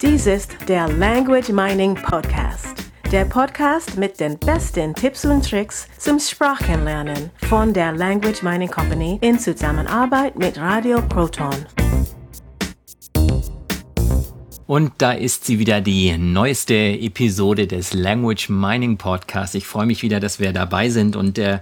Dies ist der Language Mining Podcast. Der Podcast mit den besten Tipps und Tricks zum Sprachenlernen von der Language Mining Company in Zusammenarbeit mit Radio Proton. Und da ist sie wieder, die neueste Episode des Language Mining Podcasts. Ich freue mich wieder, dass wir dabei sind und äh,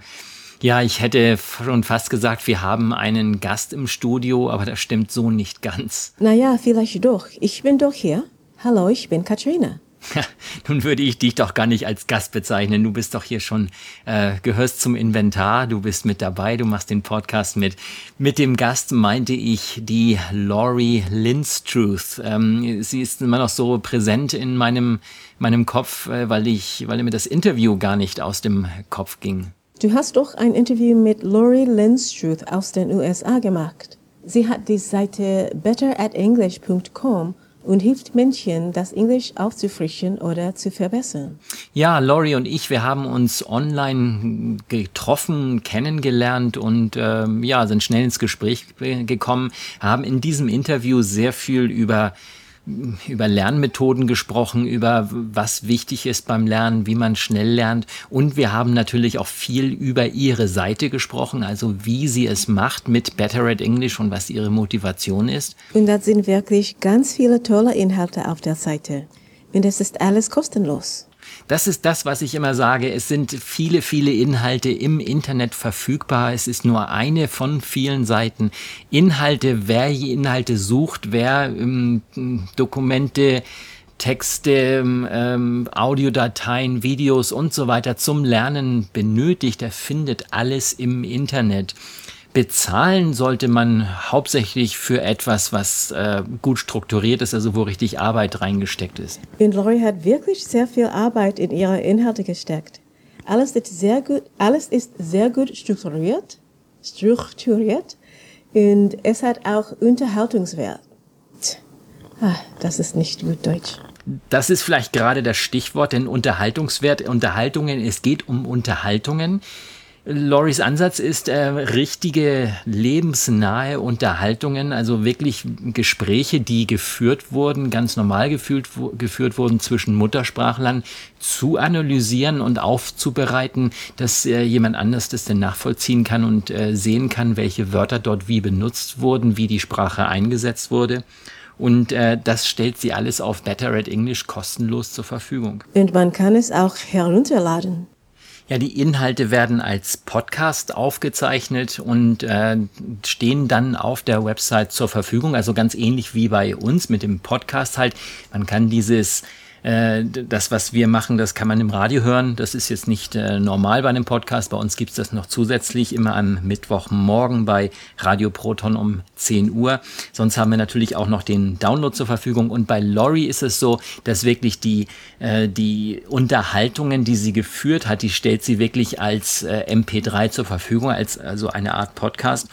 ja, ich hätte schon fast gesagt, wir haben einen Gast im Studio, aber das stimmt so nicht ganz. Naja, vielleicht doch. Ich bin doch hier. Hallo, ich bin Katrina. Nun würde ich dich doch gar nicht als Gast bezeichnen. Du bist doch hier schon, äh, gehörst zum Inventar, du bist mit dabei, du machst den Podcast mit. Mit dem Gast meinte ich die Laurie Lindstruth. Ähm, sie ist immer noch so präsent in meinem, meinem Kopf, äh, weil, ich, weil mir das Interview gar nicht aus dem Kopf ging. Du hast doch ein Interview mit Laurie Lindstruth aus den USA gemacht. Sie hat die Seite betteratenglish.com und hilft Menschen, das Englisch aufzufrischen oder zu verbessern. Ja, Laurie und ich, wir haben uns online getroffen, kennengelernt und ähm, ja, sind schnell ins Gespräch gekommen, haben in diesem Interview sehr viel über über Lernmethoden gesprochen, über was wichtig ist beim Lernen, wie man schnell lernt. Und wir haben natürlich auch viel über ihre Seite gesprochen, also wie sie es macht mit Better at English und was ihre Motivation ist. Und da sind wirklich ganz viele tolle Inhalte auf der Seite. Und es ist alles kostenlos. Das ist das, was ich immer sage. Es sind viele, viele Inhalte im Internet verfügbar. Es ist nur eine von vielen Seiten. Inhalte, wer Inhalte sucht, wer ähm, Dokumente, Texte, ähm, Audiodateien, Videos und so weiter zum Lernen benötigt, der findet alles im Internet bezahlen sollte man hauptsächlich für etwas, was äh, gut strukturiert ist, also wo richtig Arbeit reingesteckt ist. Lori hat wirklich sehr viel Arbeit in ihre Inhalte gesteckt. Alles ist sehr gut, alles ist sehr gut strukturiert, strukturiert und es hat auch Unterhaltungswert. Ah, das ist nicht gut Deutsch. Das ist vielleicht gerade das Stichwort, denn Unterhaltungswert, Unterhaltungen, es geht um Unterhaltungen. Loris Ansatz ist äh, richtige lebensnahe Unterhaltungen, also wirklich Gespräche, die geführt wurden, ganz normal geführt, geführt wurden zwischen Muttersprachlern, zu analysieren und aufzubereiten, dass äh, jemand anders das denn nachvollziehen kann und äh, sehen kann, welche Wörter dort wie benutzt wurden, wie die Sprache eingesetzt wurde. Und äh, das stellt sie alles auf Better at English kostenlos zur Verfügung. Und man kann es auch herunterladen. Ja, die Inhalte werden als Podcast aufgezeichnet und äh, stehen dann auf der Website zur Verfügung. Also ganz ähnlich wie bei uns mit dem Podcast halt. Man kann dieses äh, das, was wir machen, das kann man im Radio hören. Das ist jetzt nicht äh, normal bei einem Podcast. Bei uns gibt es das noch zusätzlich immer am Mittwochmorgen bei Radio Proton um 10 Uhr. Sonst haben wir natürlich auch noch den Download zur Verfügung. Und bei Lori ist es so, dass wirklich die, äh, die Unterhaltungen, die sie geführt hat, die stellt sie wirklich als äh, MP3 zur Verfügung, als also eine Art Podcast.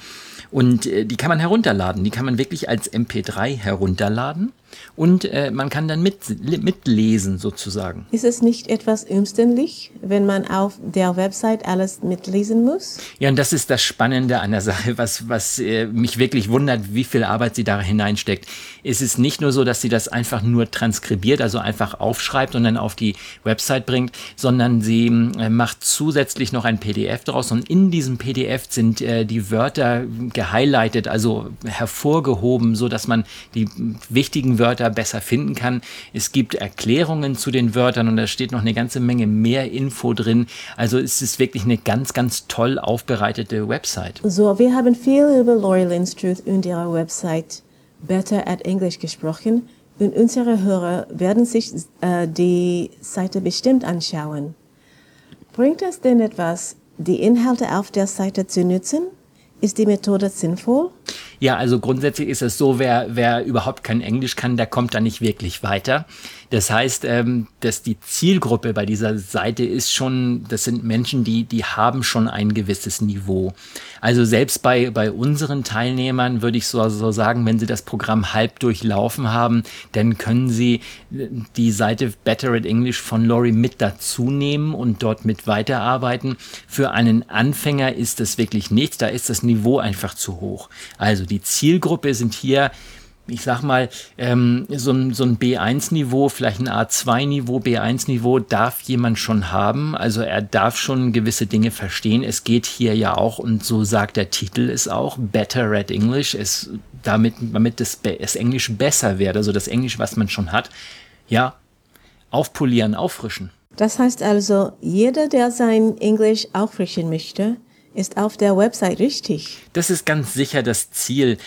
Und äh, die kann man herunterladen. Die kann man wirklich als MP3 herunterladen und äh, man kann dann mit, mitlesen sozusagen. Ist es nicht etwas umständlich, wenn man auf der Website alles mitlesen muss? Ja, und das ist das Spannende an der Sache, was, was äh, mich wirklich wundert, wie viel Arbeit sie da hineinsteckt. Es ist nicht nur so, dass sie das einfach nur transkribiert, also einfach aufschreibt und dann auf die Website bringt, sondern sie äh, macht zusätzlich noch ein PDF draus und in diesem PDF sind äh, die Wörter gehighlightet, also hervorgehoben, so dass man die wichtigen Wörter Wörter besser finden kann. Es gibt Erklärungen zu den Wörtern und da steht noch eine ganze Menge mehr Info drin. Also es ist wirklich eine ganz, ganz toll aufbereitete Website. So, wir haben viel über Lori Lindstruth und ihre Website Better at English gesprochen und unsere Hörer werden sich äh, die Seite bestimmt anschauen. Bringt es denn etwas, die Inhalte auf der Seite zu nutzen? Ist die Methode sinnvoll? Ja, also grundsätzlich ist es so, wer, wer überhaupt kein Englisch kann, der kommt da nicht wirklich weiter. Das heißt, ähm, dass die Zielgruppe bei dieser Seite ist schon, das sind Menschen, die, die haben schon ein gewisses Niveau. Also selbst bei, bei unseren Teilnehmern würde ich so, so sagen, wenn sie das Programm halb durchlaufen haben, dann können sie äh, die Seite Better at English von Lori mit dazu nehmen und dort mit weiterarbeiten. Für einen Anfänger ist das wirklich nichts, da ist das Niveau einfach zu hoch. Also die Zielgruppe sind hier ich sag mal, ähm, so ein, so ein B1-Niveau, vielleicht ein A2-Niveau, B1-Niveau darf jemand schon haben. Also er darf schon gewisse Dinge verstehen. Es geht hier ja auch, und so sagt der Titel es auch, Better at English. Es, damit, damit das, das Englisch besser wird, also das Englisch, was man schon hat, ja, aufpolieren, auffrischen. Das heißt also, jeder, der sein Englisch auffrischen möchte, ist auf der Website richtig. Das ist ganz sicher das Ziel.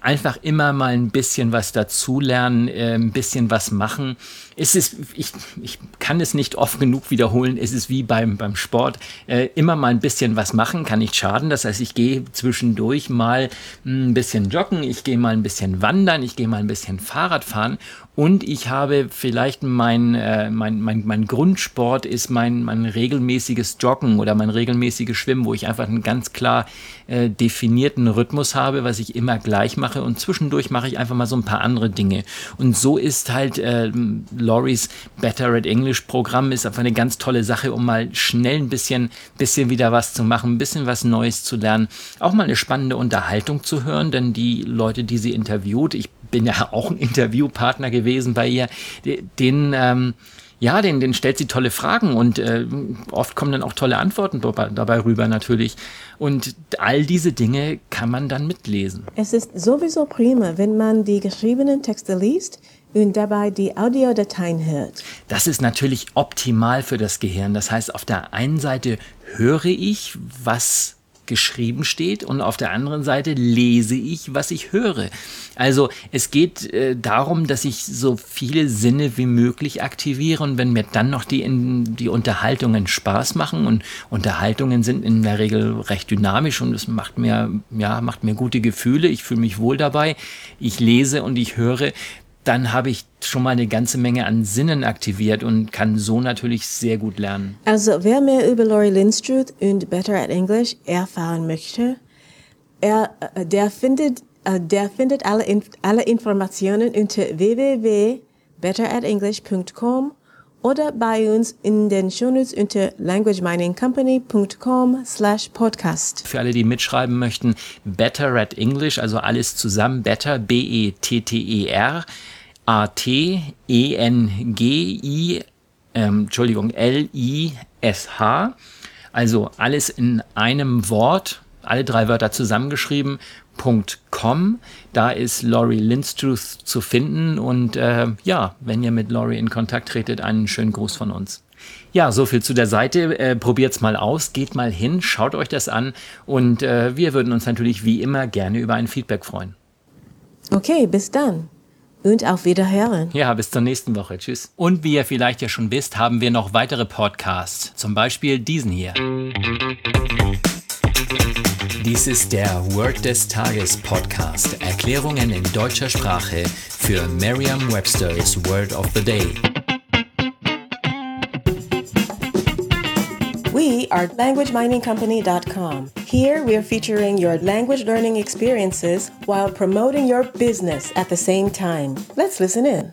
Einfach immer mal ein bisschen was dazulernen, äh, ein bisschen was machen. Es ist, ich, ich kann es nicht oft genug wiederholen. Es ist wie beim, beim Sport. Äh, immer mal ein bisschen was machen kann nicht schaden. Das heißt, ich gehe zwischendurch mal ein bisschen joggen, ich gehe mal ein bisschen wandern, ich gehe mal ein bisschen Fahrrad fahren und ich habe vielleicht mein, äh, mein, mein, mein Grundsport ist mein, mein regelmäßiges Joggen oder mein regelmäßiges Schwimmen, wo ich einfach einen ganz klar äh, definierten Rhythmus habe, was ich immer gleich mache. Und zwischendurch mache ich einfach mal so ein paar andere Dinge. Und so ist halt äh, Loris Better at English Programm ist einfach eine ganz tolle Sache, um mal schnell ein bisschen, bisschen wieder was zu machen, ein bisschen was Neues zu lernen, auch mal eine spannende Unterhaltung zu hören, denn die Leute, die sie interviewt, ich bin ja auch ein Interviewpartner gewesen bei ihr, den, ähm, ja, den, den stellt sie tolle Fragen und äh, oft kommen dann auch tolle Antworten dabei rüber natürlich. Und all diese Dinge kann man dann mitlesen. Es ist sowieso prima, wenn man die geschriebenen Texte liest und dabei die Audiodateien hört. Das ist natürlich optimal für das Gehirn. Das heißt, auf der einen Seite höre ich, was geschrieben steht und auf der anderen Seite lese ich, was ich höre. Also es geht äh, darum, dass ich so viele Sinne wie möglich aktiviere und wenn mir dann noch die, in, die Unterhaltungen Spaß machen und Unterhaltungen sind in der Regel recht dynamisch und es macht mir, ja, macht mir gute Gefühle, ich fühle mich wohl dabei, ich lese und ich höre, dann habe ich schon mal eine ganze Menge an Sinnen aktiviert und kann so natürlich sehr gut lernen. Also wer mehr über Laurie Lindstruth und Better at English erfahren möchte, er, äh, der findet, äh, der findet alle, alle Informationen unter www.betteratenglish.com oder bei uns in den Shownotes unter languageminingcompany.com slash podcast. Für alle, die mitschreiben möchten, Better at English, also alles zusammen, Better, B-E-T-T-E-R, A-T-E-N-G-I, ähm, Entschuldigung, L-I-S-H, also alles in einem Wort, alle drei Wörter zusammengeschrieben, .com. Da ist Laurie Lindstruth zu finden und äh, ja, wenn ihr mit Laurie in Kontakt tretet, einen schönen Gruß von uns. Ja, so viel zu der Seite. Äh, probiert's mal aus, geht mal hin, schaut euch das an und äh, wir würden uns natürlich wie immer gerne über ein Feedback freuen. Okay, bis dann. Und auf Wiederhören. Ja, bis zur nächsten Woche. Tschüss. Und wie ihr vielleicht ja schon wisst, haben wir noch weitere Podcasts. Zum Beispiel diesen hier. Dies ist der Word des Tages Podcast. Erklärungen in deutscher Sprache für Merriam-Webster's Word of the Day. We are LanguageMiningCompany.com. Here we are featuring your language learning experiences while promoting your business at the same time. Let's listen in.